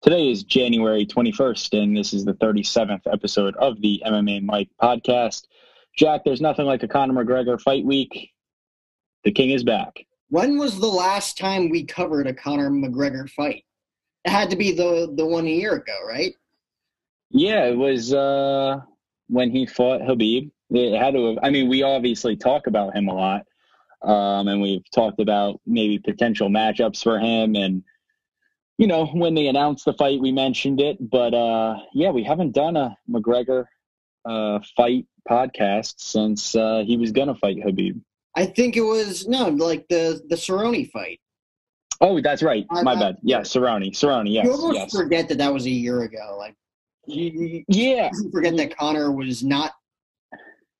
Today is January 21st, and this is the 37th episode of the MMA Mike podcast. Jack, there's nothing like a Conor McGregor fight week. The king is back. When was the last time we covered a Conor McGregor fight? It had to be the the one a year ago, right? Yeah, it was uh, when he fought Habib. It had to have. I mean, we obviously talk about him a lot, um, and we've talked about maybe potential matchups for him. And you know, when they announced the fight, we mentioned it. But uh, yeah, we haven't done a McGregor uh, fight podcast since uh, he was gonna fight Habib. I think it was no, like the the Cerrone fight. Oh, that's right. My bad. Yeah, Cerrone. Cerrone. Yes. You almost yes. forget that that was a year ago. Like, Yeah. you forget that Conor was not,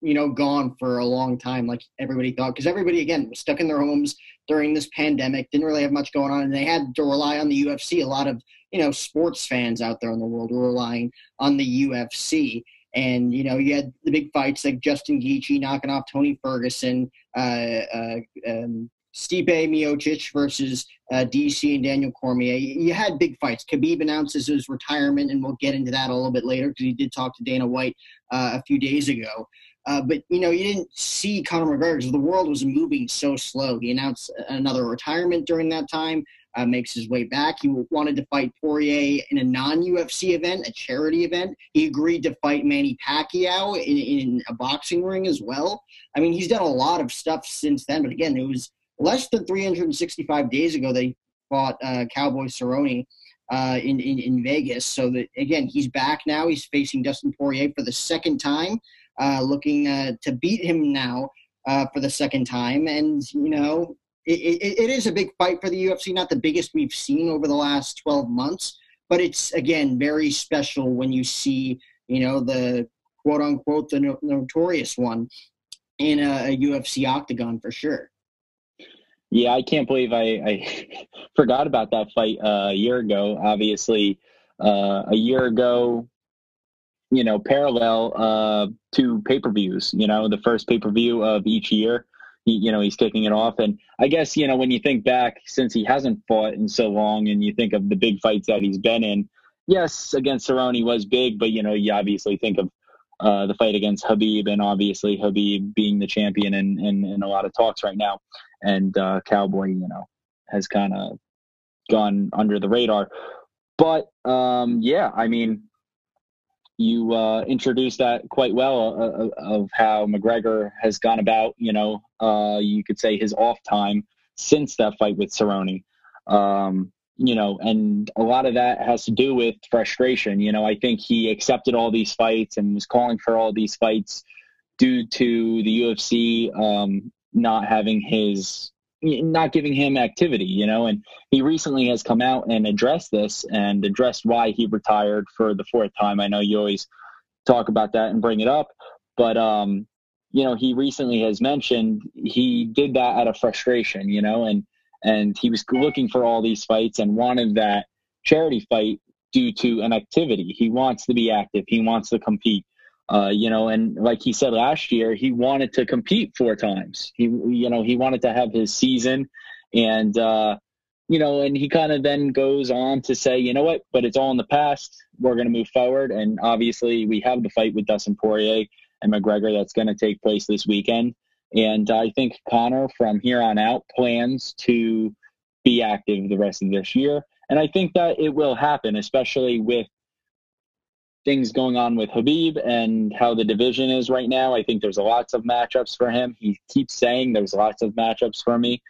you know, gone for a long time like everybody thought. Because everybody again was stuck in their homes during this pandemic, didn't really have much going on, and they had to rely on the UFC. A lot of you know sports fans out there in the world were relying on the UFC. And you know, you had the big fights like Justin Gaethje knocking off Tony Ferguson, uh, uh, um, Stipe Miocic versus uh, DC and Daniel Cormier. You had big fights. Khabib announces his retirement, and we'll get into that a little bit later because he did talk to Dana White uh, a few days ago. Uh, but you know, you didn't see Conor McGregor because the world was moving so slow. He announced another retirement during that time. Uh, makes his way back. He wanted to fight Poirier in a non-UFC event, a charity event. He agreed to fight Manny Pacquiao in, in a boxing ring as well. I mean, he's done a lot of stuff since then. But again, it was less than 365 days ago they fought uh, Cowboy Cerrone uh, in, in, in Vegas. So that again, he's back now. He's facing Dustin Poirier for the second time, looking uh, to beat him now uh, for the second time. And you know, it, it, it is a big fight for the UFC. Not the biggest we've seen over the last 12 months, but it's again very special when you see you know the quote unquote the no- notorious one in a, a UFC octagon for sure. Yeah, I can't believe I, I forgot about that fight uh, a year ago. Obviously, uh, a year ago, you know, parallel uh, to pay per views. You know, the first pay per view of each year. He, you know, he's kicking it off, and I guess you know when you think back, since he hasn't fought in so long, and you think of the big fights that he's been in. Yes, against Cerrone was big, but you know, you obviously think of uh, the fight against Habib, and obviously Habib being the champion in, in, in a lot of talks right now and uh, Cowboy, you know, has kind of gone under the radar. But um, yeah, I mean, you uh, introduced that quite well uh, of how McGregor has gone about, you know, uh, you could say his off time since that fight with Cerrone. Um, you know, and a lot of that has to do with frustration. You know, I think he accepted all these fights and was calling for all these fights due to the UFC um, not having his not giving him activity, you know, and he recently has come out and addressed this and addressed why he retired for the fourth time. I know you always talk about that and bring it up, but um, you know, he recently has mentioned he did that out of frustration, you know, and and he was looking for all these fights and wanted that charity fight due to an activity. He wants to be active. He wants to compete. Uh, you know, and like he said last year, he wanted to compete four times. He, you know, he wanted to have his season, and uh, you know, and he kind of then goes on to say, you know what, but it's all in the past. We're going to move forward, and obviously, we have the fight with Dustin Poirier and McGregor that's going to take place this weekend. And I think Conor, from here on out, plans to be active the rest of this year. And I think that it will happen, especially with things going on with Habib and how the division is right now. I think there's lots of matchups for him. He keeps saying there's lots of matchups for me.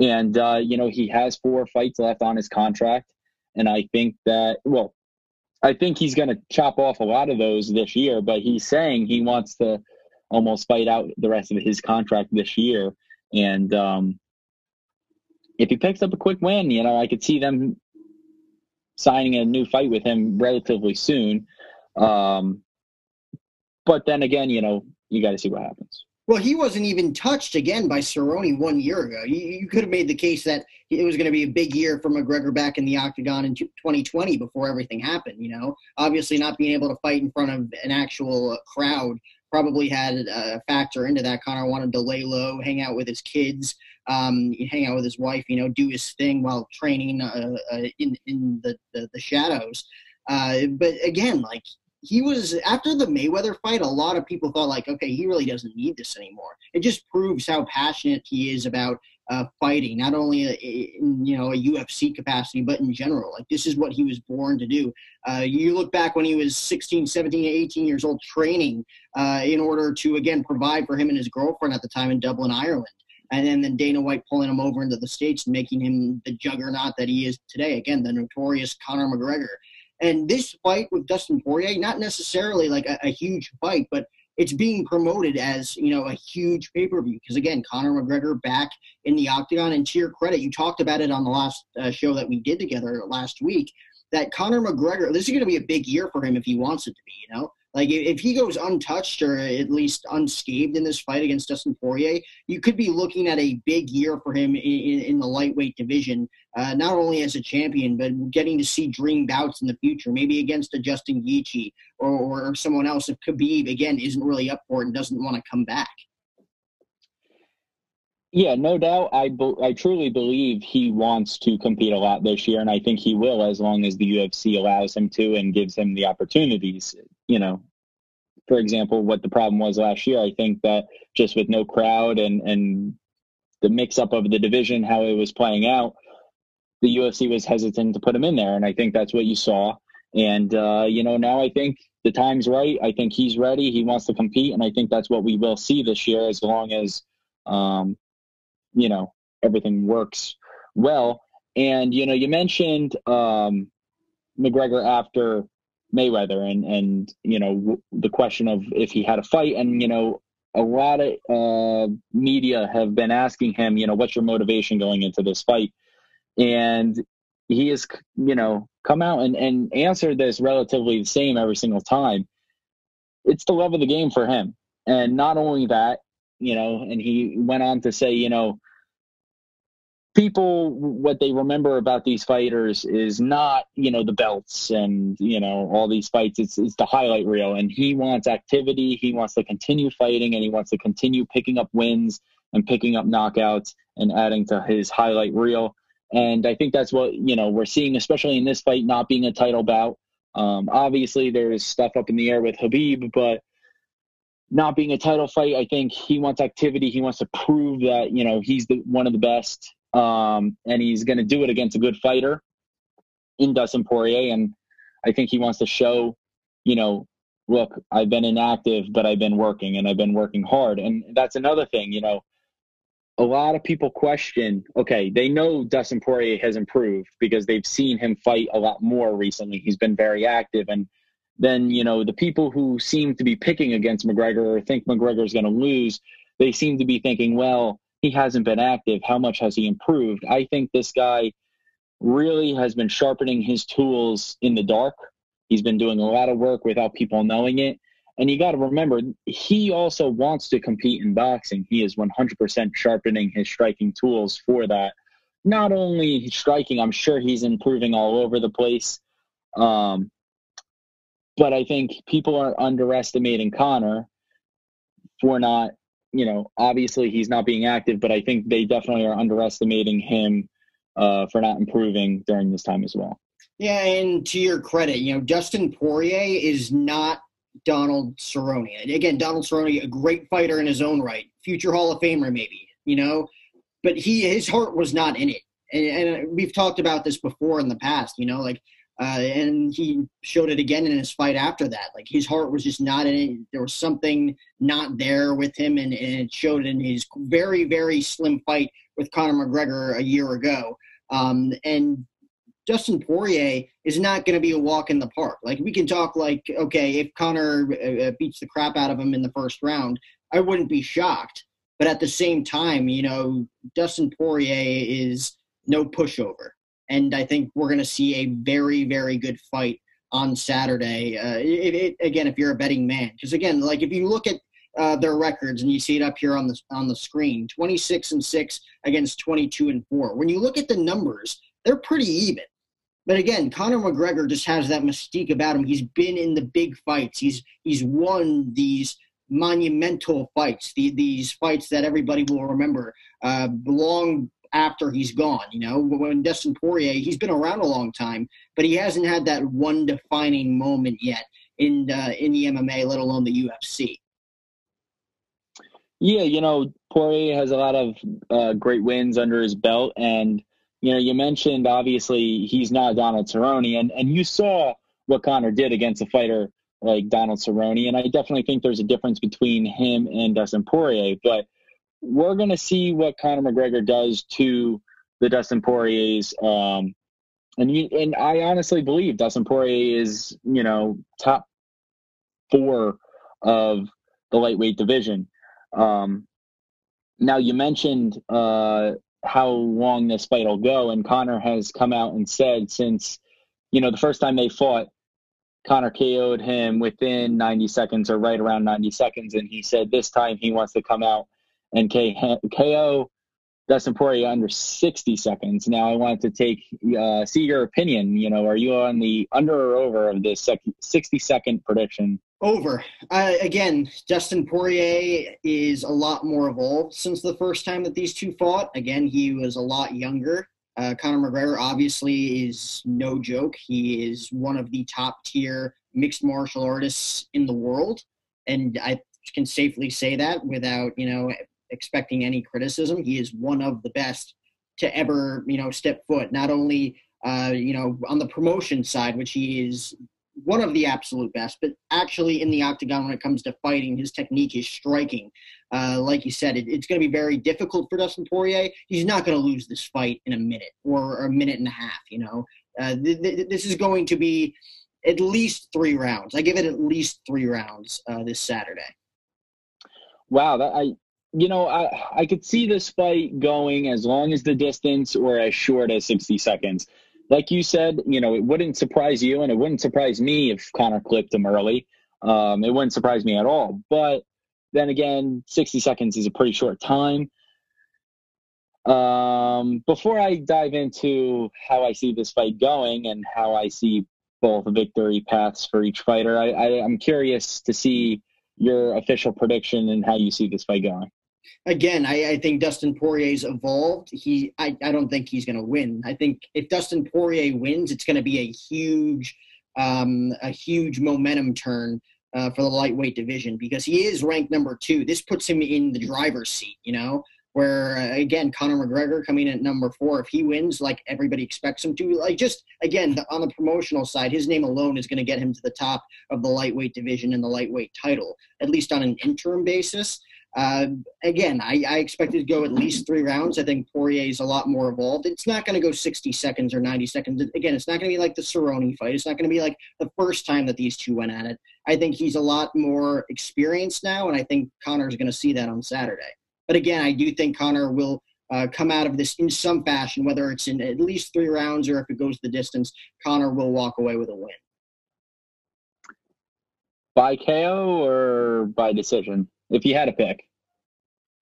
And, uh, you know, he has four fights left on his contract. And I think that, well, I think he's going to chop off a lot of those this year, but he's saying he wants to almost fight out the rest of his contract this year. And um, if he picks up a quick win, you know, I could see them signing a new fight with him relatively soon. Um, but then again, you know, you got to see what happens. Well, he wasn't even touched again by Cerrone one year ago. You, you could have made the case that it was going to be a big year for McGregor back in the octagon in 2020 before everything happened. You know, obviously not being able to fight in front of an actual crowd probably had a factor into that. Conor wanted to lay low, hang out with his kids, um, hang out with his wife, you know, do his thing while training uh, uh, in in the the, the shadows. Uh, but again, like he was after the Mayweather fight, a lot of people thought like, okay, he really doesn't need this anymore. It just proves how passionate he is about uh, fighting, not only in you know a UFC capacity, but in general. Like this is what he was born to do. Uh, you look back when he was 16, 17, 18 years old, training uh, in order to again provide for him and his girlfriend at the time in Dublin, Ireland. And then, then Dana White pulling him over into the States and making him the juggernaut that he is today. Again, the notorious Conor McGregor. And this fight with Dustin Poirier, not necessarily like a, a huge fight, but it's being promoted as you know a huge pay per view because again, Conor McGregor back in the octagon. And to your credit, you talked about it on the last uh, show that we did together last week. That Conor McGregor, this is going to be a big year for him if he wants it to be. You know, like if he goes untouched or at least unscathed in this fight against Dustin Poirier, you could be looking at a big year for him in, in the lightweight division. Uh, not only as a champion, but getting to see dream bouts in the future, maybe against a Justin Gaethje or, or someone else. If Khabib again isn't really up for it and doesn't want to come back. Yeah, no doubt. I be- I truly believe he wants to compete a lot this year, and I think he will as long as the UFC allows him to and gives him the opportunities. You know, for example, what the problem was last year. I think that just with no crowd and and the mix up of the division, how it was playing out, the UFC was hesitant to put him in there, and I think that's what you saw. And uh, you know, now I think the time's right. I think he's ready. He wants to compete, and I think that's what we will see this year, as long as um, you know everything works well. And you know, you mentioned um, McGregor after Mayweather, and and you know w- the question of if he had a fight, and you know a lot of uh, media have been asking him, you know, what's your motivation going into this fight, and he has you know come out and and answered this relatively the same every single time. It's the love of the game for him, and not only that, you know, and he went on to say, you know, people what they remember about these fighters is not you know the belts and you know all these fights. It's, it's the highlight reel and he wants activity. He wants to continue fighting and he wants to continue picking up wins and picking up knockouts and adding to his highlight reel. And i think that's what you know we're seeing especially in this fight not being a title bout. Um, obviously there's stuff up in the air with habib but not being a title fight, I think he wants activity. He wants to prove that you know he's the one of the best, um, and he's going to do it against a good fighter in Dustin Poirier. And I think he wants to show, you know, look, I've been inactive, but I've been working and I've been working hard. And that's another thing, you know, a lot of people question, okay, they know Dustin Poirier has improved because they've seen him fight a lot more recently. He's been very active. And then, you know, the people who seem to be picking against McGregor or think McGregor's going to lose, they seem to be thinking, well, he hasn't been active. How much has he improved? I think this guy really has been sharpening his tools in the dark. He's been doing a lot of work without people knowing it. And you got to remember, he also wants to compete in boxing. He is 100% sharpening his striking tools for that. Not only striking, I'm sure he's improving all over the place. Um, but I think people are underestimating Conor for not you know, obviously he's not being active, but I think they definitely are underestimating him uh, for not improving during this time as well. Yeah, and to your credit, you know, Dustin Poirier is not Donald Cerrone. Again, Donald Cerrone, a great fighter in his own right, future Hall of Famer, maybe, you know, but he his heart was not in it. And, and we've talked about this before in the past, you know, like uh, and he showed it again in his fight after that. Like his heart was just not in it. There was something not there with him, and, and it showed in his very, very slim fight with Conor McGregor a year ago. Um, and Dustin Poirier is not going to be a walk in the park. Like we can talk like, okay, if Conor uh, uh, beats the crap out of him in the first round, I wouldn't be shocked. But at the same time, you know, Dustin Poirier is no pushover and I think we're going to see a very, very good fight on Saturday. Uh, it, it, again, if you're a betting man, because again, like if you look at uh, their records and you see it up here on the on the screen, 26 and six against 22 and four. When you look at the numbers, they're pretty even. But again, Conor McGregor just has that mystique about him. He's been in the big fights. He's he's won these monumental fights, the, these fights that everybody will remember uh, long after he's gone. You know, when Dustin Poirier, he's been around a long time, but he hasn't had that one defining moment yet in uh, in the MMA, let alone the UFC. Yeah, you know, Poirier has a lot of uh, great wins under his belt, and you know, you mentioned obviously he's not Donald Cerrone, and and you saw what Conor did against a fighter like Donald Cerrone, and I definitely think there's a difference between him and Dustin Poirier, but we're going to see what Conor McGregor does to the Dustin Poiriers. Um, and you, and I honestly believe Dustin Poirier is, you know, top four of the lightweight division. Um, now you mentioned uh, how long this fight will go, and Conor has come out and said since you know the first time they fought, Conor KO'd him within 90 seconds or right around 90 seconds, and he said this time he wants to come out and KO Dustin Poirier under 60 seconds. Now I wanted to take uh, see your opinion. You know, are you on the under or over of this 60 second prediction? Over. Uh, again, Dustin Poirier is a lot more evolved since the first time that these two fought. Again, he was a lot younger. Uh, Conor McGregor obviously is no joke. He is one of the top tier mixed martial artists in the world, and I can safely say that without you know expecting any criticism. He is one of the best to ever you know step foot. Not only uh, you know on the promotion side, which he is one of the absolute best, but actually in the octagon when it comes to fighting, his technique is striking. Uh, like you said, it, it's going to be very difficult for Dustin Poirier. He's not going to lose this fight in a minute or a minute and a half. You know, uh, th- th- this is going to be at least three rounds. I give it at least three rounds uh, this Saturday. Wow, that I you know, I I could see this fight going as long as the distance or as short as 60 seconds like you said, you know, it wouldn't surprise you and it wouldn't surprise me if Conor clipped him early. Um, it wouldn't surprise me at all. But then again, 60 seconds is a pretty short time. Um, before I dive into how I see this fight going and how I see both victory paths for each fighter, I, I, I'm curious to see your official prediction and how you see this fight going again, I, I, think Dustin Poirier's evolved. He, I, I don't think he's going to win. I think if Dustin Poirier wins, it's going to be a huge, um, a huge momentum turn uh, for the lightweight division because he is ranked number two. This puts him in the driver's seat. You know, where uh, again Conor McGregor coming in at number four. If he wins, like everybody expects him to, like just again the, on the promotional side, his name alone is going to get him to the top of the lightweight division and the lightweight title, at least on an interim basis. Uh, again, I, I expect it to go at least three rounds. I think Poirier is a lot more evolved. It's not going to go 60 seconds or 90 seconds. Again, it's not going to be like the Cerrone fight. It's not going to be like the first time that these two went at it. I think he's a lot more experienced now, and I think Conor is going to see that on Saturday. But again, I do think Conor will uh, come out of this in some fashion, whether it's in at least three rounds or if it goes the distance. Conor will walk away with a win. By KO or by decision? If you had to pick?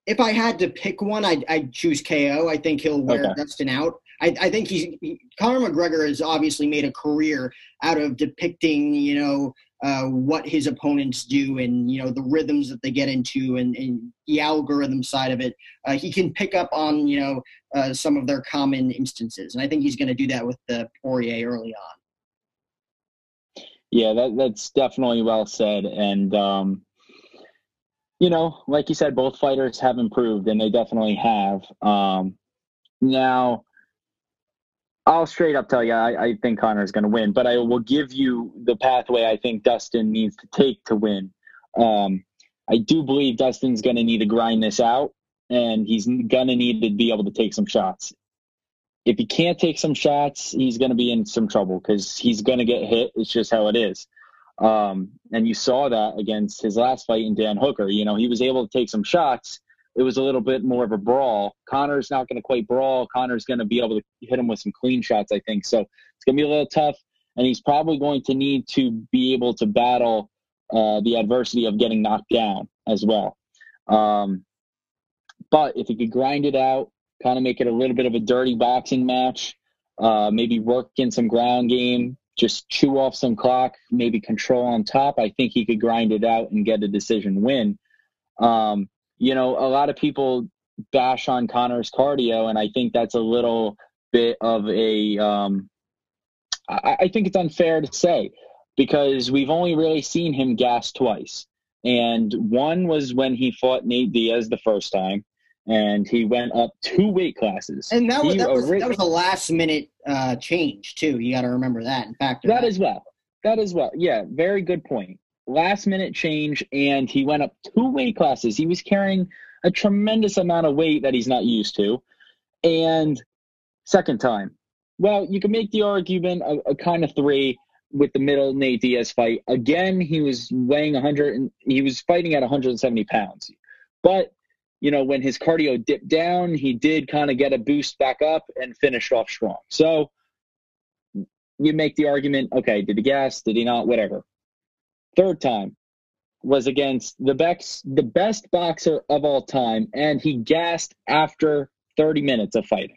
If I had to pick one, I'd, I'd choose KO. I think he'll wear okay. Dustin out. I, I think he's he, Conor McGregor has obviously made a career out of depicting, you know, uh, what his opponents do and you know the rhythms that they get into and, and the algorithm side of it. Uh, he can pick up on you know uh, some of their common instances, and I think he's going to do that with the Poirier early on. Yeah, that, that's definitely well said, and um, you know, like you said, both fighters have improved, and they definitely have. Um, now, I'll straight up tell you, I, I think Conor is going to win, but I will give you the pathway I think Dustin needs to take to win. Um, I do believe Dustin's going to need to grind this out, and he's going to need to be able to take some shots. If he can't take some shots, he's going to be in some trouble because he's going to get hit. It's just how it is. Um, and you saw that against his last fight in Dan Hooker. You know, he was able to take some shots. It was a little bit more of a brawl. Conor's not going to quite brawl. Conor's going to be able to hit him with some clean shots, I think. So it's going to be a little tough. And he's probably going to need to be able to battle uh, the adversity of getting knocked down as well. Um, but if he could grind it out, kind of make it a little bit of a dirty boxing match, uh, maybe work in some ground game, just chew off some clock, maybe control on top, I think he could grind it out and get a decision win. Um, you know, a lot of people bash on Conor's cardio, and I think that's a little bit of a. Um, I, I think it's unfair to say because we've only really seen him gas twice. And one was when he fought Nate Diaz the first time, and he went up two weight classes. And that was, He that was, that was a last minute uh, change, too. You got to remember that. In fact, that as well. That as well. Yeah, very good point. Last minute change, and he went up two weight classes. He was carrying a tremendous amount of weight that he's not used to. And second time, well, you can make the argument a, a kind of three with the middle Nate Diaz fight. Again, he was weighing 100, and he was fighting at 170 pounds. But you know, when his cardio dipped down, he did kind of get a boost back up and finished off strong. So you make the argument, okay, did he gas? Did he not? Whatever. Third time was against the best the best boxer of all time, and he gassed after 30 minutes of fighting.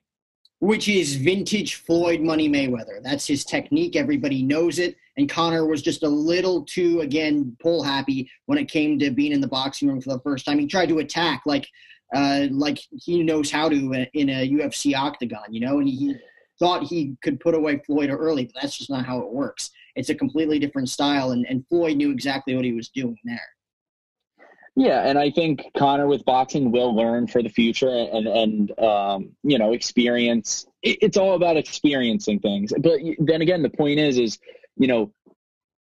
Which is vintage Floyd Money Mayweather. That's his technique. Everybody knows it. And Conor was just a little too, again, pull happy when it came to being in the boxing room for the first time. He tried to attack like, uh, like he knows how to in a UFC octagon, you know, and he thought he could put away Floyd early, but that's just not how it works. It's a completely different style, and, and Floyd knew exactly what he was doing there. Yeah, and I think Conor with boxing will learn for the future and and um, you know experience. It, it's all about experiencing things. But then again, the point is, is you know,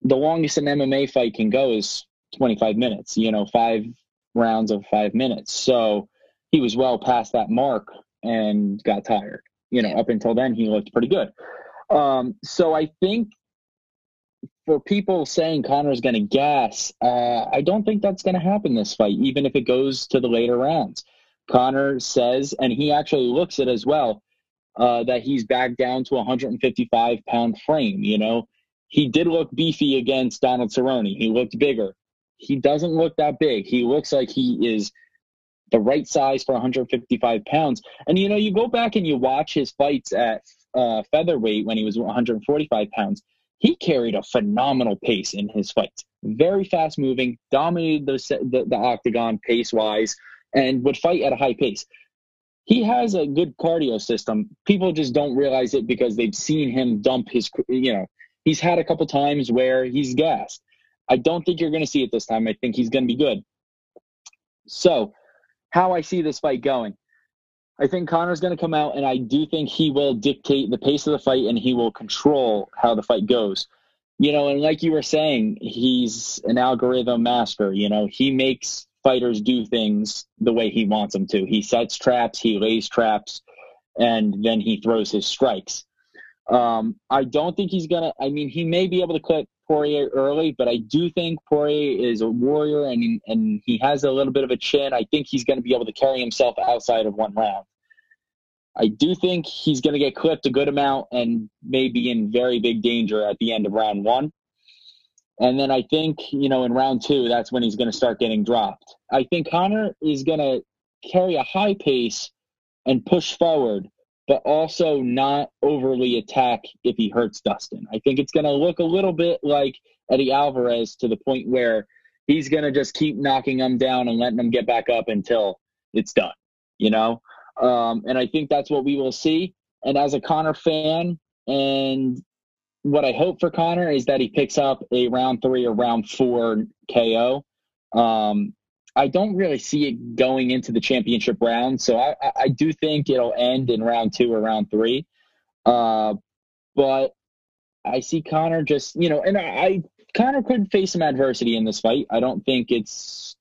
the longest an MMA fight can go is 25 minutes. You know, five rounds of five minutes. So he was well past that mark and got tired. You know, up until then he looked pretty good. Um, so I think for people saying Conor's going to gas, uh, I don't think that's going to happen this fight, even if it goes to the later rounds. Conor says, and he actually looks it as well, uh, that he's back down to a 155 pound frame. You know, he did look beefy against Donald Cerrone. He looked bigger. He doesn't look that big. He looks like he is the right size for 155 pounds. And you know, you go back and you watch his fights at uh, featherweight when he was 145 pounds he carried a phenomenal pace in his fights. Very fast moving, dominated the, the, the octagon pace wise, and would fight at a high pace. He has a good cardio system. People just don't realize it because they've seen him dump his, you know, he's had a couple times where he's gassed. I don't think you're going to see it this time. I think he's going to be good. So, how I see this fight going. I think Conor's going to come out, and I do think he will dictate the pace of the fight and he will control how the fight goes. You know, and like you were saying, he's an algorithm master. You know, he makes fighters do things the way he wants them to. He sets traps, he lays traps, and then he throws his strikes. Um, I don't think he's going to, I mean, he may be able to cut Poirier early, but I do think Poirier is a warrior and and he has a little bit of a chin. I think he's going to be able to carry himself outside of one round. I do think he's going to get clipped a good amount and may be in very big danger at the end of round one. And then I think, you know, in round two, that's when he's going to start getting dropped. I think Connor is going to carry a high pace and push forward, but also not overly attack if he hurts Dustin. I think it's going to look a little bit like Eddie Alvarez to the point where he's going to just keep knocking him down and letting him get back up until it's done, you know? Um, and I think that's what we will see. And as a Conor fan, and what I hope for Conor is that he picks up a round three or round four KO. Um, I don't really see it going into the championship round, so I, I do think it'll end in round two or round three. Uh, but I see Conor just, you know, and I, I Conor could face some adversity in this fight. I don't think it's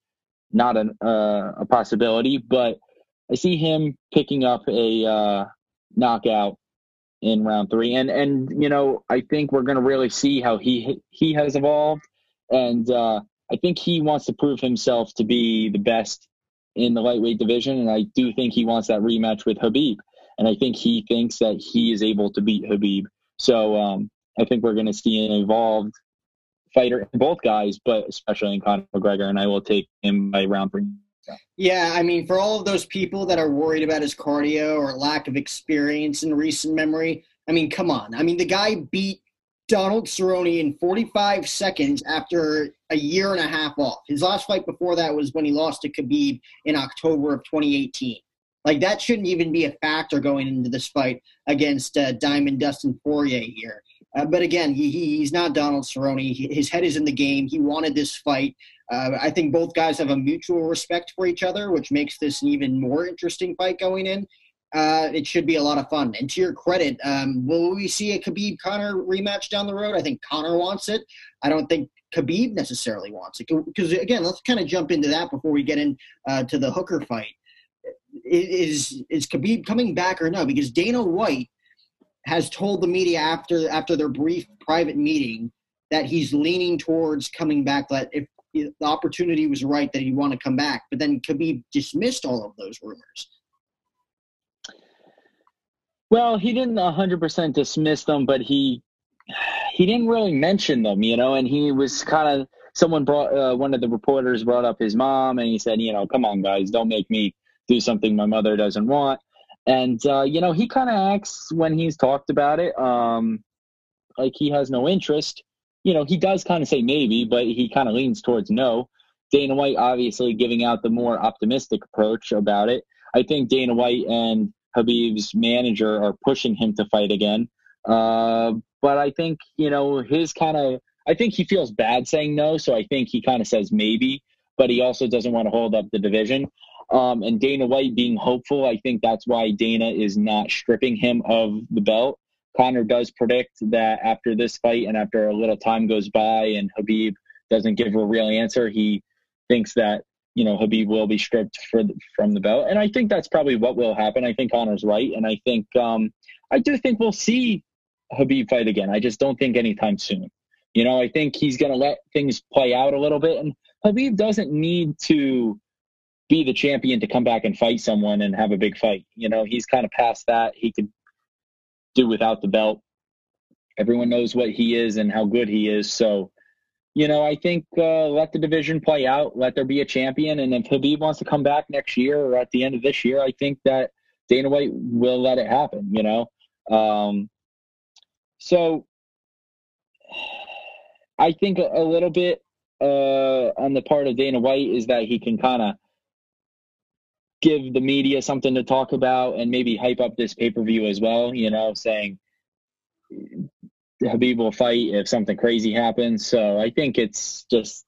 not an, uh, a possibility, but I see him picking up a uh, knockout in round three, and and you know I think we're going to really see how he he has evolved, and uh, I think he wants to prove himself to be the best in the lightweight division, and I do think he wants that rematch with Habib, and I think he thinks that he is able to beat Habib. So um, I think we're going to see an evolved fighter in both guys, but especially in Conor McGregor, and I will take him by round three. Yeah, I mean, for all of those people that are worried about his cardio or lack of experience in recent memory, I mean, come on. I mean, the guy beat Donald Cerrone in 45 seconds after a year and a half off. His last fight before that was when he lost to Khabib in October of 2018. Like that shouldn't even be a factor going into this fight against uh, Diamond Dustin Poirier here. Uh, but again, he, he's not Donald Cerrone. His head is in the game. He wanted this fight. Uh, I think both guys have a mutual respect for each other, which makes this an even more interesting fight going in. Uh, it should be a lot of fun. And to your credit, um, will we see a Khabib Conor rematch down the road? I think Conor wants it. I don't think Khabib necessarily wants it. Because again, let's kind of jump into that before we get into uh, the Hooker fight. Is is Khabib coming back or no? Because Dana White has told the media after after their brief private meeting that he's leaning towards coming back. That if the opportunity was right, that he'd want to come back. But then Khabib dismissed all of those rumors. Well, he didn't 100% dismiss them, but he he didn't really mention them, you know, and he was kind of someone brought uh, one of the reporters brought up his mom and he said, you know, come on guys, don't make me do something my mother doesn't want. And uh, you know, he kind of acts when he's talked about it um like he has no interest. You know, he does kind of say maybe, but he kind of leans towards no. Dana White obviously giving out the more optimistic approach about it. I think Dana White and Khabib's manager are pushing him to fight again. Uh, but I think, you know, his kind of, I think he feels bad saying no. So I think he kind of says maybe, but he also doesn't want to hold up the division. Um, and Dana White being hopeful, I think that's why Dana is not stripping him of the belt. Conor does predict that after this fight and after a little time goes by and Habib doesn't give a real answer, he thinks that you know Habib will be stripped for the, from the belt, and I think that's probably what will happen. I think Conor's right, and I think um, I do think we'll see Habib fight again. I just don't think anytime soon. You know, I think he's going to let things play out a little bit, and Habib doesn't need to be the champion to come back and fight someone and have a big fight. You know, he's kind of past that. He could do without the belt. Everyone knows what he is and how good he is, so you know, I think uh, let the division play out, let there be a champion, and if Habib wants to come back next year or at the end of this year, I think that Dana White will let it happen. You know, um, so I think a, little bit uh, on the part of Dana White is that he can kind of give the media something to talk about and maybe hype up this pay per view as well. You know, saying Khabib will fight if something crazy happens. So I think it's just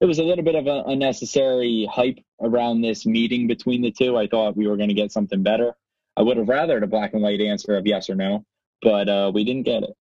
it was a little bit of an unnecessary hype around this meeting between the two. I thought we were going to get something better. I would have rathered a black and white answer of yes or no, but uh, we didn't get it.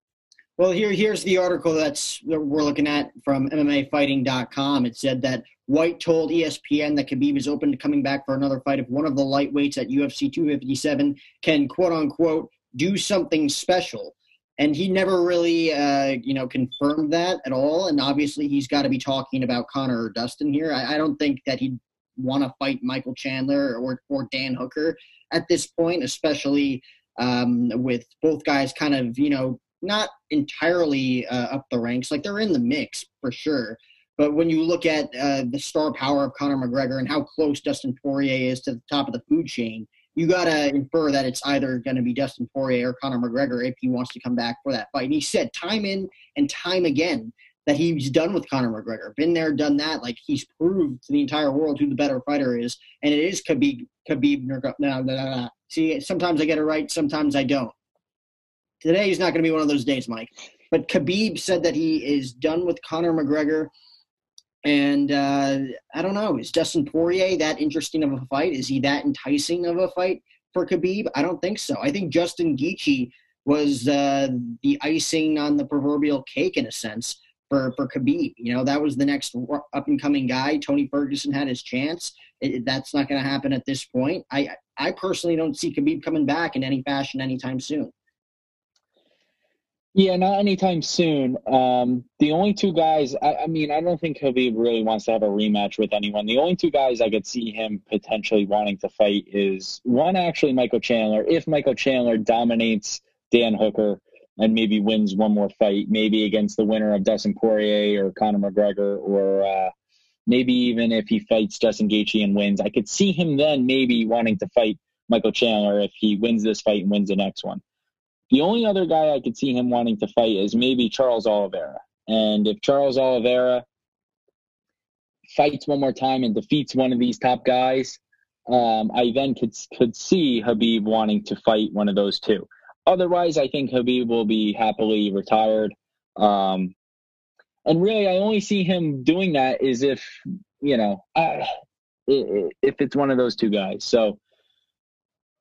Well, here here's the article that's that we're looking at from MMAfighting.com. It said that White told ESPN that Khabib is open to coming back for another fight if one of the lightweights at UFC 257 can quote unquote do something special and he never really uh, you know confirmed that at all. And obviously he's got to be talking about conor or dustin here. I, I don't think that he'd want to fight michael chandler or, or dan hooker at this point especially um, with both guys kind of you know not entirely uh, up the ranks. Like they're in the mix for sure. But when you look at uh, the star power of conor mcgregor and how close dustin poirier is to the top of the food chain you got to infer that it's either going to be Dustin Poirier or Conor McGregor if he wants to come back for that fight. And he said time in and time again that he's done with Conor McGregor. Been there, done that. Like he's proved to the entire world who the better fighter is, and it is Khabib. Khabib. No, no, no, See, sometimes I get it right, sometimes I don't. Today is not going to be one of those days, Mike. But Khabib said that he is done with Conor McGregor and uh, I don't know, is Dustin Poirier that interesting of a fight? Is he that enticing of a fight for Khabib? I don't think so. I think Justin Gaethje was uh, the icing on the proverbial cake in a sense for for Khabib. You know, that was the next up and coming guy. Tony Ferguson had his chance. It, that's not going to happen at this point. I I personally don't see Khabib coming back in any fashion anytime soon. Yeah, not anytime soon. Um, the only two guys, I, I, mean, I don't think Khabib really wants to have a rematch with anyone. The only two guys I could see him potentially wanting to fight is one, actually, Michael Chandler. If Michael Chandler dominates Dan Hooker and maybe wins one more fight, maybe against the winner of Dustin Poirier or Conor McGregor, or uh, maybe even if he fights Justin Gaethje and wins, I could see him then maybe wanting to fight Michael Chandler if he wins this fight and wins the next one. The only other guy I could see him wanting to fight is maybe Charles Oliveira. And if Charles Oliveira fights one more time and defeats one of these top guys, um, I then could could see Habib wanting to fight one of those two. Otherwise, I think Habib will be happily retired. Um, and really, I only see him doing that is if you know, uh, if it's one of those two guys. So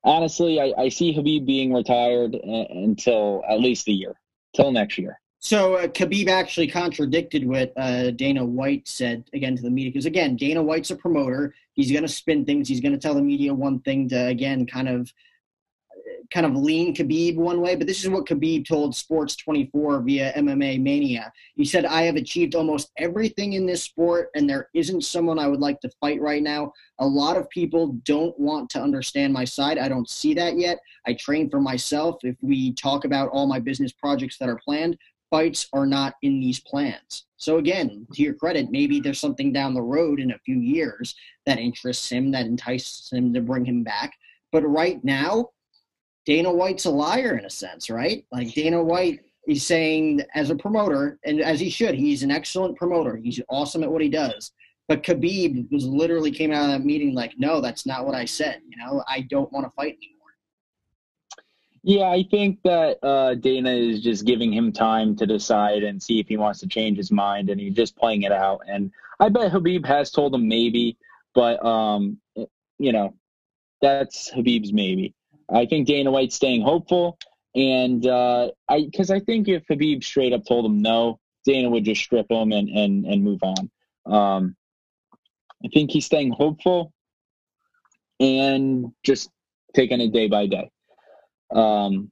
honestly, I, I see Habib being retired until at least a year, till next year. So uh, Khabib actually contradicted what uh, Dana White said again to the media because again, Dana White's a promoter. He's going to spin things. He's going to tell the media one thing to again kind of kind of lean Khabib one way, but this is what Khabib told Sports 24 via MMA Mania. He said, I have achieved almost everything in this sport, and there isn't someone I would like to fight right now. A lot of people don't want to understand my side. I don't see that yet. I train for myself. If we talk about all my business projects that are planned, fights are not in these plans. So again, to your credit, maybe there's something down the road in a few years that interests him, that entices him to bring him back. But right now, Dana White's a liar in a sense, right? Like Dana White is saying as a promoter, and as he should, he's an excellent promoter. He's awesome at what he does. But Khabib was literally came out of that meeting like, no, that's not what I said. You know, I don't want to fight anymore. Yeah, I think that uh, Dana is just giving him time to decide and see if he wants to change his mind, and he's just playing it out. And I bet Khabib has told him maybe, but um, you know, that's Khabib's maybe. I think Dana White's staying hopeful, and uh, I because I think if Khabib straight up told him no, Dana would just strip him and and and move on. Um, I think he's staying hopeful and just taking it day by day. Um,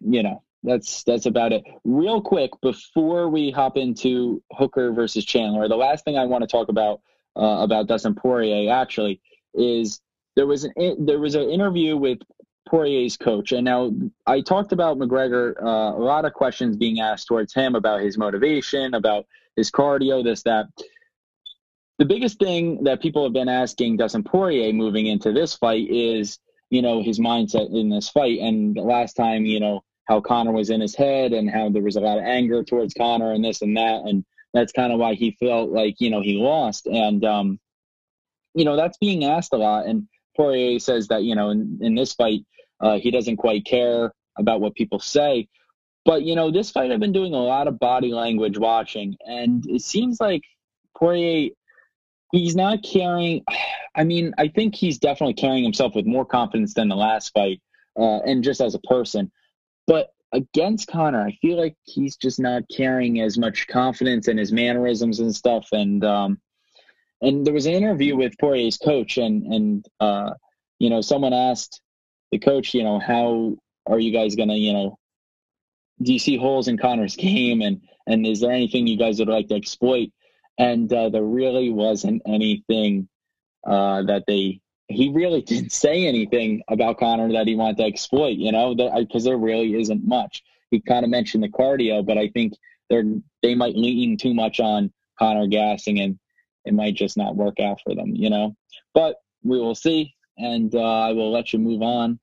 you know, that's that's about it. Real quick before we hop into Hooker versus Chandler, the last thing I want to talk about uh, about Dustin Poirier actually is there was an there was an interview with Poirier's coach, and now I talked about McGregor. Uh, a lot of questions being asked towards him about his motivation, about his cardio, this that. The biggest thing that people have been asking Dustin Poirier moving into this fight is, you know, his mindset in this fight. And last time, you know, how Conor was in his head and how there was a lot of anger towards Conor and this and that, and that's kind of why he felt like you know he lost. And um, you know that's being asked a lot. And Poirier says that you know in, in this fight uh, he doesn't quite care about what people say. But you know this fight I've been doing a lot of body language watching, and it seems like Poirier he's not carrying. I mean, I think he's definitely carrying himself with more confidence than the last fight, uh, and just as a person. But against Conor, I feel like he's just not carrying as much confidence in his mannerisms and stuff. And um, and there was an interview with Poirier's coach, and and uh, you know, someone asked the coach, you know, how are you guys gonna, you know, do you see holes in Conor's game, and and is there anything you guys would like to exploit? And uh, there really wasn't anything uh, that they. He really didn't say anything about Conor that he wanted to exploit, you know, because there really isn't much. He kind of mentioned the cardio, but I think they're they might lean too much on Conor gassing and it might just not work out for them, you know. But we will see, and uh, I will let you move on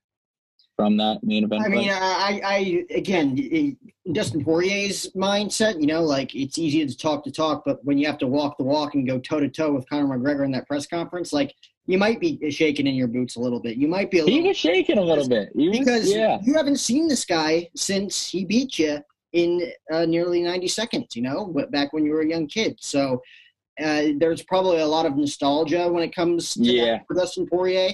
from that main event. I mean, I, I again, Dustin Poirier's mindset, you know, like it's easy to talk to talk, but when you have to walk the walk and go toe to toe with Conor McGregor in that press conference, like you might be shaking in your boots a little bit. You might be. A he was shaking a little bit was, because yeah. you haven't seen this guy since he beat you in uh, nearly 90 seconds. You know, back when you were a young kid. So uh, there's probably a lot of nostalgia when it comes to yeah. Dustin Poirier.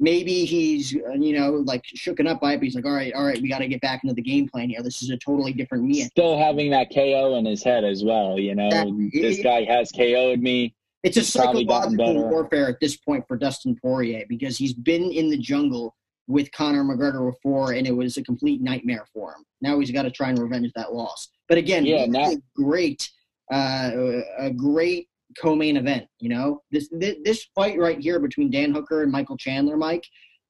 Maybe he's, uh, you know, like shooken up by it, but he's like, all right, all right, we got to get back into the game plan here. This is a totally different me. Still having that KO in his head as well, you know. That, this guy has KO'd me. It's a psychological warfare at this point for Dustin Poirier because he's been in the jungle with Conor McGregor before, and it was a complete nightmare for him. Now he's got to try and revenge that loss. But again, yeah, now, great, uh, a great co-main event. You know, this this, this fight right here between Dan Hooker and Michael Chandler, Mike.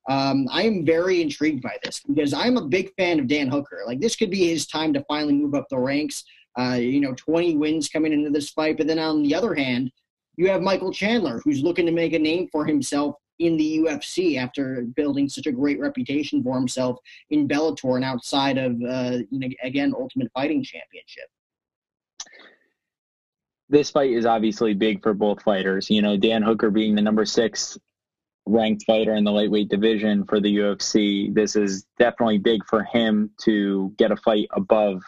Um, I am very intrigued by this because I'm a big fan of Dan Hooker. Like this could be his time to finally move up the ranks. Uh, you know, 20 wins coming into this fight, but then on the other hand, you have Michael Chandler who's looking to make a name for himself in the UFC after building such a great reputation for himself in Bellator and outside of, uh, again, Ultimate Fighting Championship. This fight is obviously big for both fighters. You know, Dan Hooker being the number six ranked fighter in the lightweight division for the UFC. This is definitely big for him to get a fight above,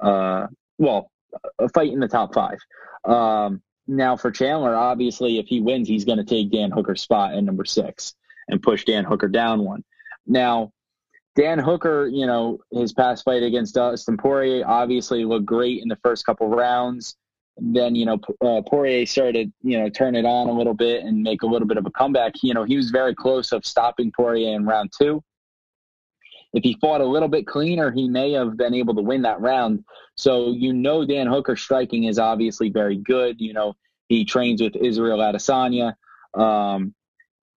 uh, well, a fight in the top five. Um, now for Chandler, obviously, if he wins, he's going to take Dan Hooker's spot at number six and push Dan Hooker down one. Now, Dan Hooker, you know, his past fight against Dustin Poirier obviously looked great in the first couple rounds then you know uh, Poirier started you know turn it on a little bit and make a little bit of a comeback. You know he was very close of stopping Poirier in round two. If he fought a little bit cleaner, he may have been able to win that round. So you know Dan Hooker striking is obviously very good. You know he trains with Israel Adesanya. Um,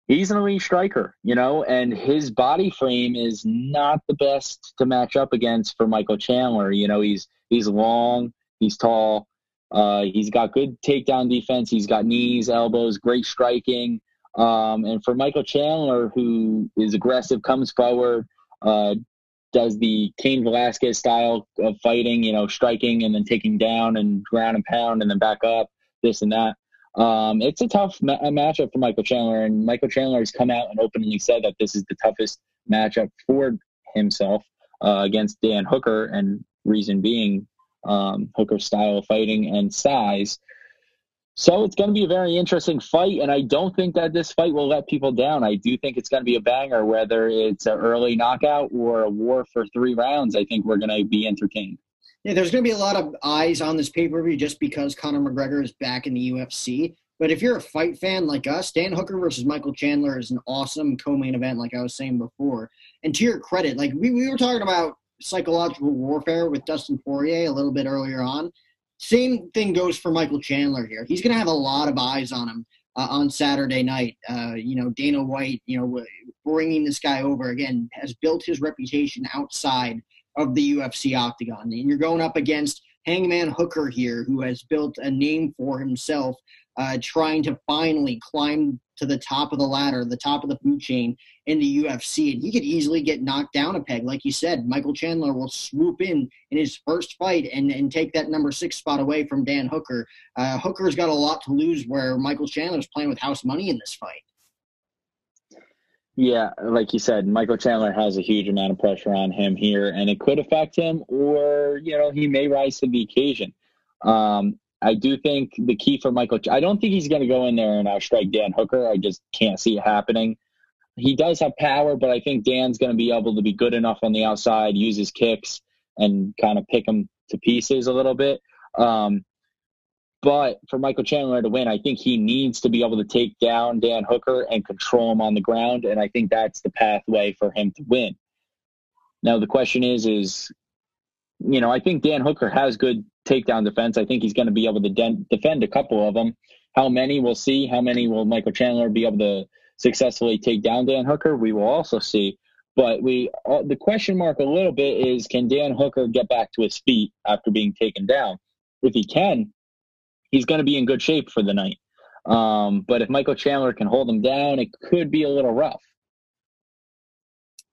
he's an elite striker, you know, and his body frame is not the best to match up against for Michael Chandler. You know, he's he's long, he's tall, uh, he's got good takedown defense. He's got knees, elbows, great striking. Um, and for Michael Chandler, who is aggressive, comes forward, uh, does the Cain Velasquez style of fighting, you know, striking and then taking down and ground and pound and then back up, this and that. Um, it's a tough ma- matchup for Michael Chandler, and Michael Chandler has come out and openly said that this is the toughest matchup for himself uh, against Dan Hooker, and reason being um, Hooker's style fighting and size. So it's going to be a very interesting fight, and I don't think that this fight will let people down. I do think it's going to be a banger, whether it's an early knockout or a war for three rounds. I think we're going to be entertained. Yeah, there's going to be a lot of eyes on this pay per view just because Conor McGregor is back in the UFC. But if you're a fight fan like us, Dan Hooker versus Michael Chandler is an awesome co-main event, like I was saying before. And to your credit, like we, we were talking about psychological warfare with Dustin Poirier a little bit earlier on. Same thing goes for Michael Chandler here. He's going to have a lot of eyes on him uh, on Saturday night. Uh, you know, Dana White, you know, bringing this guy over again has built his reputation outside of the UFC octagon. And you're going up against Hangman Hooker here, who has built a name for himself, uh, trying to finally climb to the top of the ladder, the top of the food chain in the UFC. And he could easily get knocked down a peg. Like you said, Michael Chandler will swoop in in his first fight and, and take that number six spot away from Dan Hooker. Uh, Hooker's got a lot to lose where Michael Chandler's playing with house money in this fight. Yeah, like you said, Michael Chandler has a huge amount of pressure on him here, and it could affect him, or you know, he may rise to the occasion. Um, I do think the key for Michael, I don't think he's going to go in there and outstrike Dan Hooker. I just can't see it happening. He does have power, but I think Dan's going to be able to be good enough on the outside, use his kicks, and kind of pick him to pieces a little bit. Um, but for Michael Chandler to win, I think he needs to be able to take down Dan Hooker and control him on the ground, and I think that's the pathway for him to win. Now the question is, is you know, I think Dan Hooker has good takedown defense. I think he's going to be able to de- defend a couple of them. How many we'll see. How many will Michael Chandler be able to successfully take down Dan Hooker? We will also see. But we uh, the question mark a little bit is can Dan Hooker get back to his feet after being taken down? If he can, he's going to be in good shape for the night. Um, but if Michael Chandler can hold him down, it could be a little rough.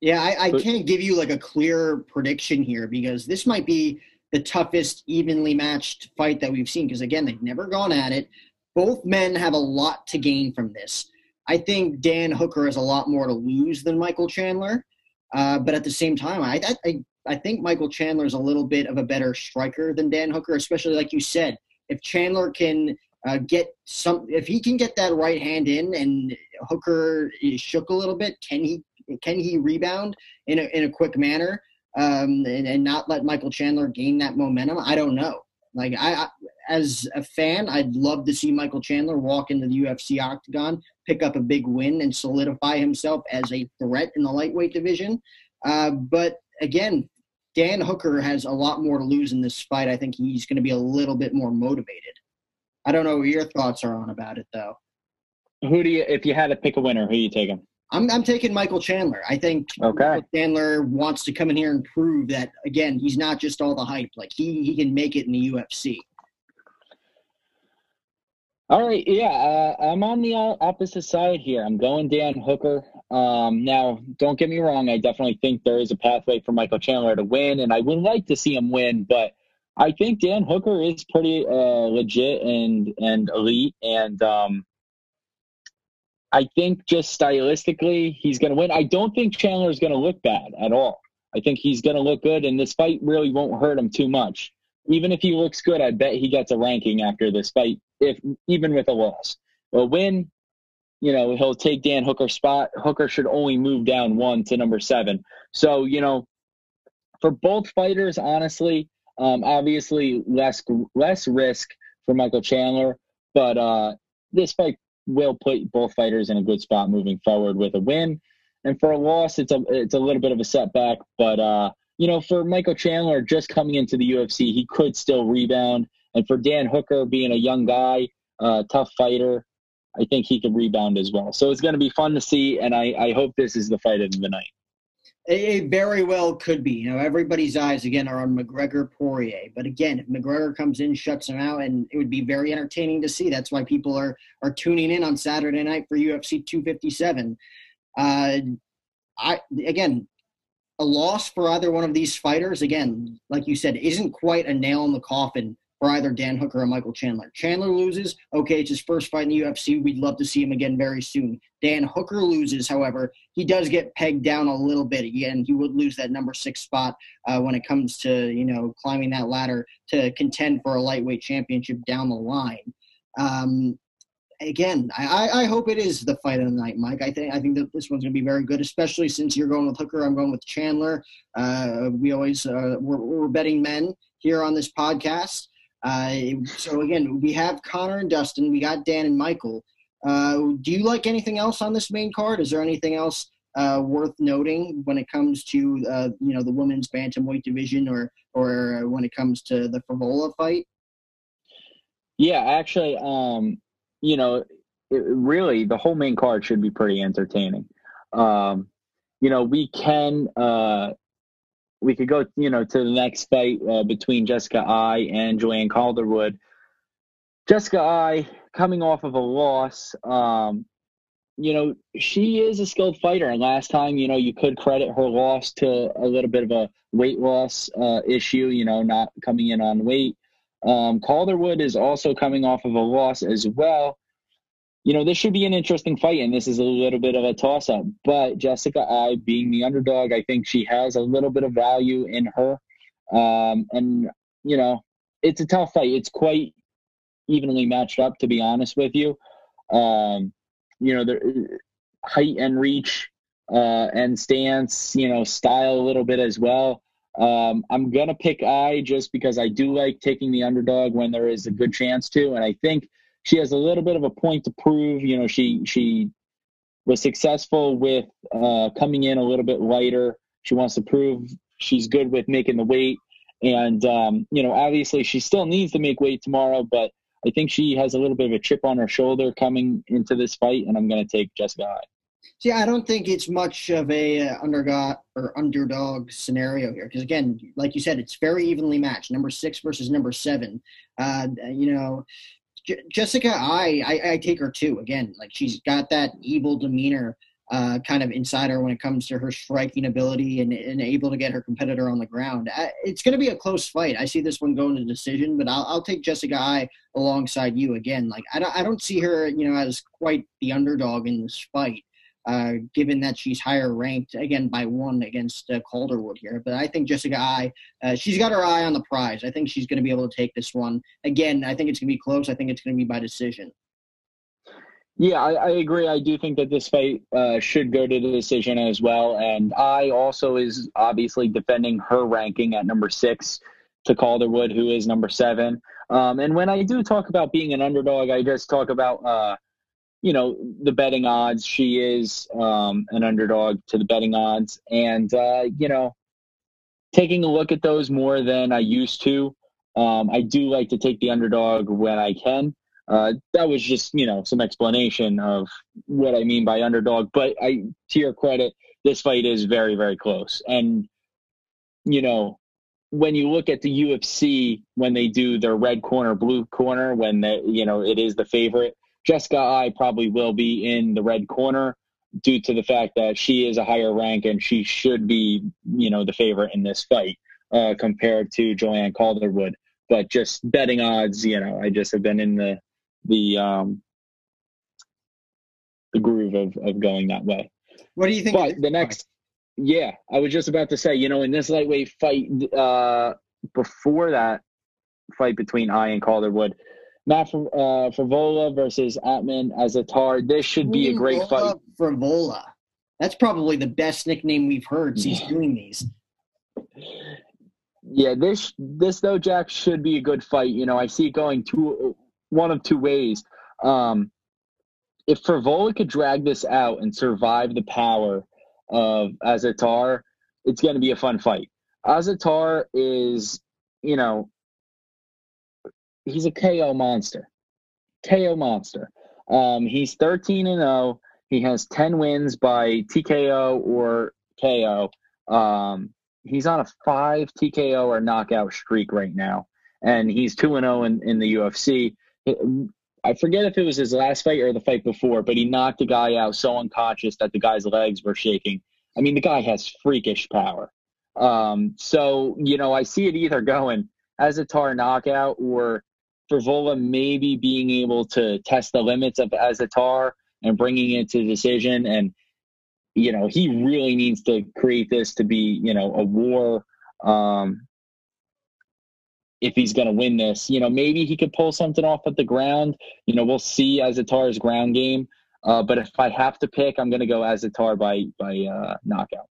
Yeah, I, I can't give you like a clear prediction here because this might be the toughest, evenly matched fight that we've seen. Because again, they've never gone at it. Both men have a lot to gain from this. I think Dan Hooker has a lot more to lose than Michael Chandler. Uh, but at the same time, I, I I think Michael Chandler is a little bit of a better striker than Dan Hooker, especially like you said. If Chandler can uh, get some, if he can get that right hand in and Hooker is shook a little bit, can he can he rebound in a in a quick manner? um, and, and not let Michael Chandler gain that momentum? I don't know. Like I, I, as a fan, I'd love to see Michael Chandler walk into the UFC octagon, pick up a big win, and solidify himself as a threat in the lightweight division. Uh, but again, Dan Hooker has a lot more to lose in this fight. I think he's going to be a little bit more motivated. I don't know what your thoughts are on about it, though. Who do you, if you had to pick a winner, who you taking? I'm, I'm taking Michael Chandler. I think okay. Michael Chandler wants to come in here and prove that again he's not just all the hype. Like he he can make it in the UFC. All right, yeah, uh, I'm on the opposite side here. I'm going Dan Hooker. Um, now, don't get me wrong. I definitely think there is a pathway for Michael Chandler to win, and I would like to see him win. But I think Dan Hooker is pretty uh, legit and and elite, and um, I think just stylistically he's going to win. I don't think Chandler is going to look bad at all. I think he's going to look good, and this fight really won't hurt him too much. Even if he looks good, I bet he gets a ranking after this fight if even with a loss. A win, you know, he'll take Dan Hooker's spot. Hooker should only move down one to number seven. So, you know, for both fighters, honestly, um, obviously less less risk for Michael Chandler, but uh, this fight will put both fighters in a good spot moving forward with a win. And for a loss, it's a it's a little bit of a setback, but uh, you know, for Michael Chandler just coming into the UFC, he could still rebound and for Dan Hooker, being a young guy, uh, tough fighter, I think he could rebound as well. So it's going to be fun to see, and I, I hope this is the fight of the night. It very well could be. You know, everybody's eyes again are on McGregor Poirier, but again, if McGregor comes in, shuts him out, and it would be very entertaining to see. That's why people are are tuning in on Saturday night for UFC 257. Uh, I again, a loss for either one of these fighters, again, like you said, isn't quite a nail in the coffin for either Dan Hooker or Michael Chandler. Chandler loses, okay, it's his first fight in the UFC. We'd love to see him again very soon. Dan Hooker loses, however, he does get pegged down a little bit. Again, he would lose that number six spot uh, when it comes to you know climbing that ladder to contend for a lightweight championship down the line. Um, again, I, I hope it is the fight of the night, Mike. I think I think that this one's going to be very good, especially since you're going with Hooker. I'm going with Chandler. Uh, we always uh, we're, we're betting men here on this podcast. Uh, so again, we have Conor and Dustin. We got Dan and Michael. Uh, do you like anything else on this main card? Is there anything else uh, worth noting when it comes to uh, you know the women's bantamweight division, or or when it comes to the Frevola fight? Yeah, actually, um, you know, it, really the whole main card should be pretty entertaining. Um, you know, we can uh, we could go, you know, to the next fight uh, between Jessica Eye and Joanne Calderwood. Jessica Eye, coming off of a loss. Um, you know, she is a skilled fighter. And last time, you know, you could credit her loss to a little bit of a weight loss uh, issue, you know, not coming in on weight. Um, Calderwood is also coming off of a loss as well you know, this should be an interesting fight, and this is a little bit of a toss up. But Jessica Eye, being the underdog, I think she has a little bit of value in her. Um, and, you know, it's a tough fight. It's quite evenly matched up, to be honest with you. Um, you know, the height and reach uh, and stance, you know, style a little bit as well. Um, I'm going to pick Eye just because I do like taking the underdog when there is a good chance to. And I think she has a little bit of a point to prove. You know, she she was successful with uh, coming in a little bit lighter. She wants to prove she's good with making the weight, and um, you know, obviously she still needs to make weight tomorrow, but I think she has a little bit of a chip on her shoulder coming into this fight, and I'm going to take Jessica Eye. See, I don't think it's much of a uh, underdog or underdog scenario here because, again, like you said, it's very evenly matched. Number six versus number seven. Uh, you know, J- Jessica, I, I, I take her too. Again, like she's got that evil demeanor uh, kind of inside her when it comes to her striking ability and, and able to get her competitor on the ground. I, it's going to be a close fight. I see this one going to decision, but I'll, I'll take Jessica Eye alongside you again. Like I don't, I don't see her, you know, as quite the underdog in this fight uh, given that she's higher ranked again by one against uh, Calderwood here. But I think Jessica Eye, uh, she's got her eye on the prize. I think she's going to be able to take this one. Again, I think it's going to be close. I think it's going to be by decision. Yeah, I, I, agree. I do think that this fight uh, should go to the decision as well. And Eye also is obviously defending her ranking at number six to Calderwood, who is number seven. Um, and when I do talk about being an underdog, I just talk about uh, you know the betting odds. She is um, an underdog to the betting odds, and uh, you know, taking a look at those more than I used to. Um, I do like to take the underdog when I can. Uh, that was just you know some explanation of what I mean by underdog. But I, to your credit, this fight is very very close, and you know, when you look at the UFC when they do their red corner, blue corner, when they, you know it is the favorite, Jessica Eye probably will be in the red corner due to the fact that she is a higher rank and she should be, you know, the favorite in this fight uh, compared to Joanne Calderwood. But just betting odds, you know, I just have been in the the um, the groove of, of going that way. What do you think? But the next, yeah, I was just about to say, you know, in this lightweight fight, uh, before that fight between Eye and Calderwood, Matt uh, Frevola versus Ottman Azaitar. This should be a great fight. Frevola. That's probably the best nickname we've heard since doing these. Yeah, this this though, Jack, should be a good fight. You know, I see it going two one of two ways. Um, if Frevola could drag this out and survive the power of Azaitar, it's going to be a fun fight. Azaitar is, you know, he's a KO monster. KO monster. Um, he's 13 and 0. He has 10 wins by TKO or KO. Um, he's on a five TKO or knockout streak right now, and he's 2 and 0 in, in the UFC. I forget if it was his last fight or the fight before, but he knocked a guy out so unconscious that the guy's legs were shaking. I mean, the guy has freakish power. Um, so, you know, I see it either going Azaitar knockout or Frevola maybe being able to test the limits of Azaitar and bringing it to decision. And, you know, he really needs to create this to be, you know, a war. Um, if he's going to win this, you know, maybe he could pull something off at the ground. You know, we'll see Azaitar's ground game. Uh, but if I have to pick, I'm going to go Azaitar by by uh, knockout.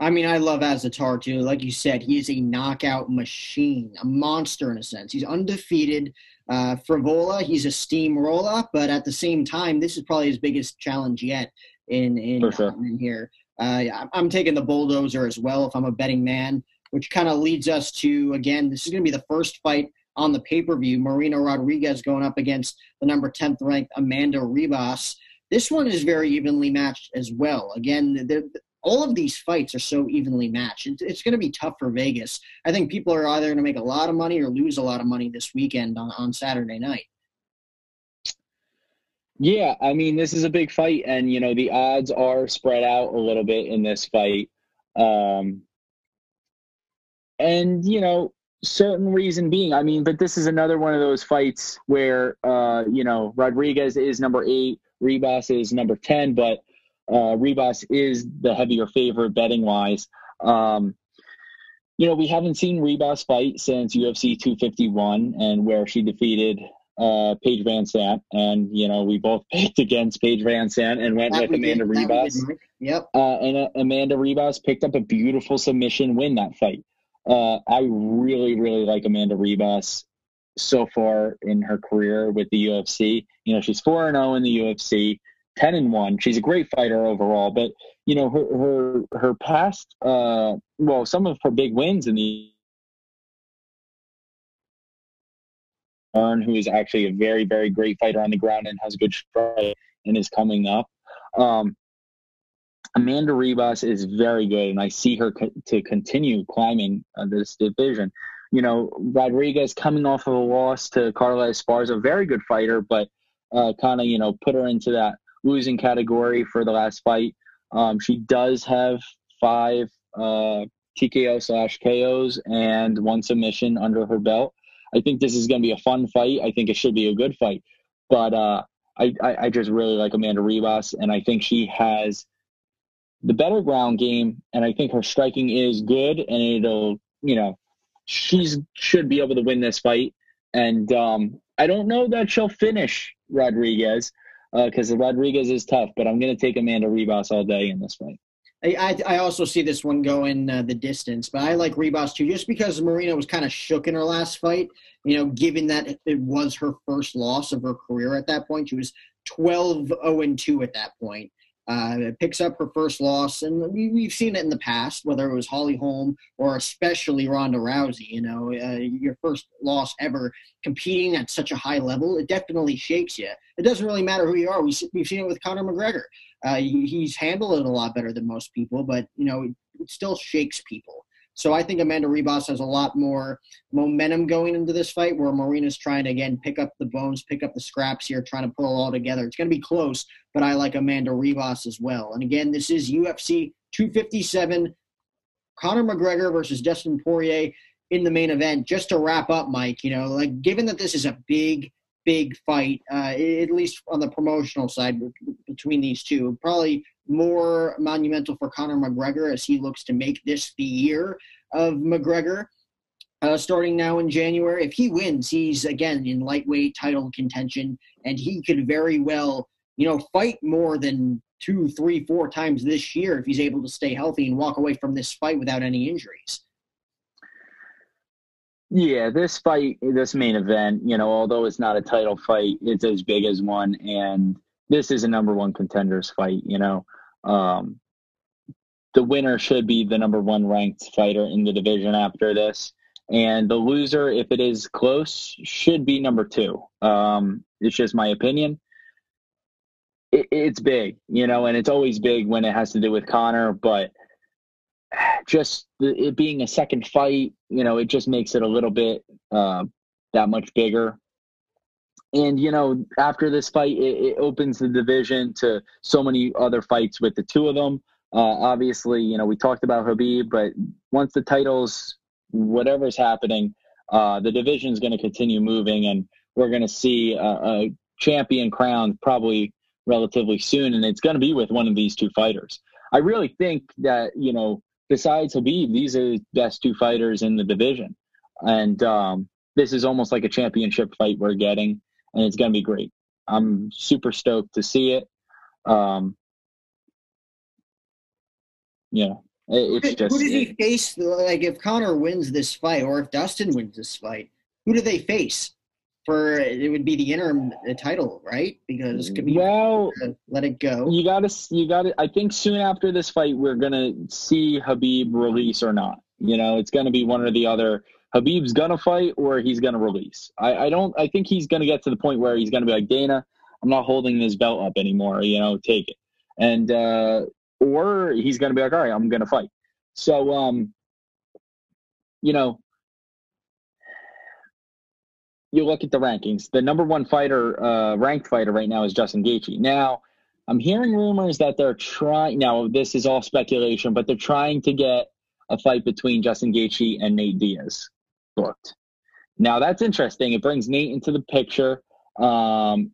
I mean, I love Azaitar too. Like you said, he is a knockout machine, a monster in a sense. He's undefeated. Uh, Frevola, he's a steamroller, but at the same time, this is probably his biggest challenge yet in in, sure. in here. Uh, I'm taking the bulldozer as well if I'm a betting man, which kind of leads us to again. This is going to be the first fight on the pay per view. Marina Rodriguez going up against the number 10th ranked Amanda Ribas. This one is very evenly matched as well. Again, all of these fights are so evenly matched. It's, it's going to be tough for Vegas. I think people are either going to make a lot of money or lose a lot of money this weekend on, on Saturday night. Yeah, I mean, this is a big fight, and, you know, the odds are spread out a little bit in this fight. Um, and, you know, certain reason being, I mean, but this is another one of those fights where, uh, you know, Rodriguez is number eight, Ribas is number 10, but uh, Ribas is the heavier favorite betting wise. Um, you know, we haven't seen Ribas fight since UFC 251 and where she defeated uh, Paige VanZant. And, you know, we both picked against Paige VanZant and went that with Amanda did, Ribas. Yep. Uh, and uh, Amanda Ribas picked up a beautiful submission win that fight. Uh, I really, really like Amanda Ribas so far in her career with the UFC. You know, she's 4 0 in the UFC. 10 and 1 she's a great fighter overall but you know her her her past uh well some of her big wins in the Earn, who is actually a very very great fighter on the ground and has a good strike and is coming up um Amanda Ribas is very good, and I see her co- to continue climbing uh, this division. You know, Rodriguez coming off of a loss to Carla Esparza, very good fighter, but uh, kind of you know put her into that losing category for the last fight. Um, she does have five uh, TKO slash KOs and one submission under her belt. I think this is going to be a fun fight. I think it should be a good fight. But uh, I, I, I just really like Amanda Ribas, and I think she has the better ground game, and I think her striking is good, and it'll, you know, she's should be able to win this fight. And um, I don't know that she'll finish Rodriguez because uh, Rodriguez is tough, but I'm going to take Amanda Ribas all day in this fight. I, I also see this one going uh, the distance, but I like Ribas too, just because Marina was kind of shook in her last fight. You know, given that it was her first loss of her career at that point, she was 12 0 2 at that point. Uh, picks up her first loss, and we, have seen it in the past, whether it was Holly Holm or especially Ronda Rousey. You know, uh, your first loss ever competing at such a high level, it definitely shakes you. It doesn't really matter who you are. We, we've seen it with Conor McGregor. Uh, he, he's handled it a lot better than most people, but you know, it still shakes people. So I think Amanda Ribas has a lot more momentum going into this fight, where Marina's trying to again pick up the bones, pick up the scraps here, trying to pull it all together. It's going to be close, but I like Amanda Ribas as well. And again, this is UFC 257. Conor McGregor versus Dustin Poirier in the main event. Just to wrap up, Mike, you know, like given that this is a big, big fight, uh, at least on the promotional side between these two, probably more monumental for Conor McGregor as he looks to make this the year of McGregor. Uh, starting now in January, if he wins, he's again in lightweight title contention, and he could very well, you know, fight more than two, three, four times this year if he's able to stay healthy and walk away from this fight without any injuries. Yeah, this fight, this main event, you know, although it's not a title fight, it's as big as one, and this is a number one contenders fight. You know, um, the winner should be the number one ranked fighter in the division after this, and the loser, if it is close, should be number two. Um, it's just my opinion. It, it's big, you know, and it's always big when it has to do with Conor, but just it being a second fight, you know, it just makes it a little bit uh, that much bigger. And you know, after this fight, it, it, opens the division to so many other fights with the two of them. Uh, obviously, you know, we talked about Khabib, but once the titles, whatever's happening, uh, the division is going to continue moving, and we're going to see a, a champion crowned probably relatively soon, and it's going to be with one of these two fighters. I really think that you know besides Khabib, these are the best two fighters in the division. And um, this is almost like a championship fight we're getting, and it's going to be great. I'm super stoked to see it. Um, yeah, it, it's just. Who does he face? Like, if Conor wins this fight, or if Dustin wins this fight, who do they face? For it would be the interim title, right? Because it could be well, let it go. You got to, you got to. I think soon after this fight, we're gonna see Khabib release or not. You know, it's gonna be one or the other. Khabib's gonna fight or he's gonna release. I, I don't. I think he's gonna get to the point where he's gonna be like Dana. I'm not holding this belt up anymore. You know, take it. And uh, or he's gonna be like, all right, I'm gonna fight. So, um, you know, you look at the rankings, the number one fighter, uh, ranked fighter right now is Justin Gaethje. Now, I'm hearing rumors that they're trying. Now, this is all speculation, but they're trying to get a fight between Justin Gaethje and Nate Diaz booked. Now, that's interesting. It brings Nate into the picture. Um,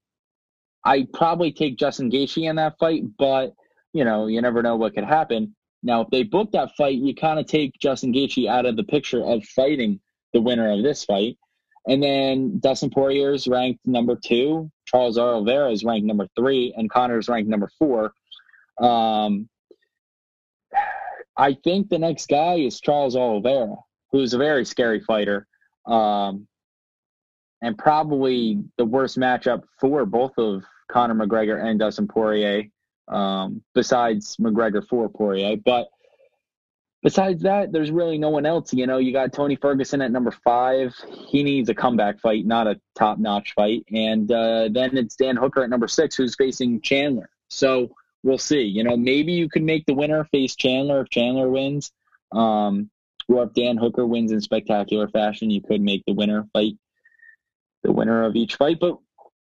I probably take Justin Gaethje in that fight, but you know, you never know what could happen. Now, if they book that fight, you kind of take Justin Gaethje out of the picture of fighting the winner of this fight. And then Dustin Poirier is ranked number two. Charles Oliveira is ranked number three, and Conor is ranked number four. Um, I think the next guy is Charles Oliveira, who's a very scary fighter, um, and probably the worst matchup for both of Conor McGregor and Dustin Poirier, um, besides McGregor for Poirier. But besides that, there's really no one else. You know, you got Tony Ferguson at number five. He needs a comeback fight, not a top notch fight. And uh, then it's Dan Hooker at number six, who's facing Chandler. So we'll see. You know, maybe you could make the winner face Chandler if Chandler wins. Um, or if Dan Hooker wins in spectacular fashion, you could make the winner fight the winner of each fight. But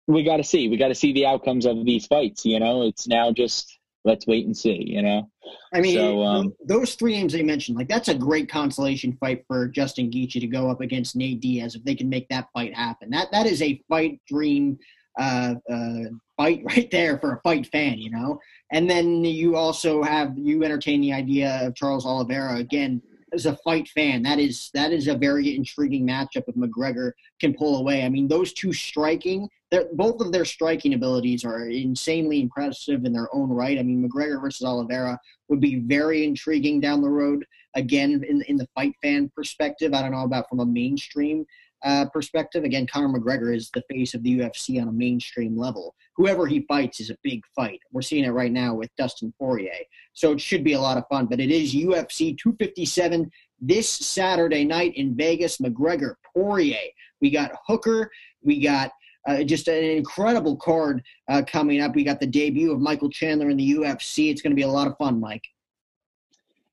we got to see. We got to see the outcomes of these fights. You know, it's now just let's wait and see. You know, I mean, so, um, those three names they mentioned, like that's a great consolation fight for Justin Gaethje to go up against Nate Diaz if they can make that fight happen. That that is a fight dream uh, uh, fight right there for a fight fan, you know. And then you also have you entertain the idea of Charles Oliveira again as a fight fan. That is that is a very intriguing matchup if McGregor can pull away. I mean, those two striking both of their striking abilities are insanely impressive in their own right. I mean, McGregor versus Oliveira would be very intriguing down the road. Again, in in the fight fan perspective, I don't know about from a mainstream uh, perspective. Again, Conor McGregor is the face of the UFC on a mainstream level. Whoever he fights is a big fight. We're seeing it right now with Dustin Poirier, so it should be a lot of fun. But it is UFC 257 this Saturday night in Vegas. McGregor Poirier. We got Hooker. We got uh, just an incredible card uh, coming up. We got the debut of Michael Chandler in the UFC. It's going to be a lot of fun, Mike.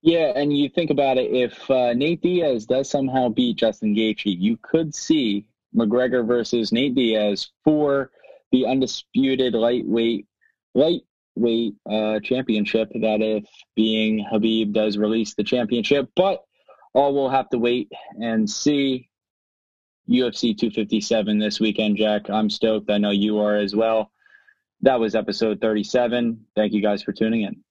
Yeah, and you think about it, if uh, Nate Diaz does somehow beat Justin Gaethje, you could see McGregor versus Nate Diaz for the undisputed lightweight lightweight uh, championship. That if being Khabib does release the championship, but all we'll have to wait and see. UFC 257 this weekend, Jack. I'm stoked. I know you are as well. That was episode 37. Thank you guys for tuning in.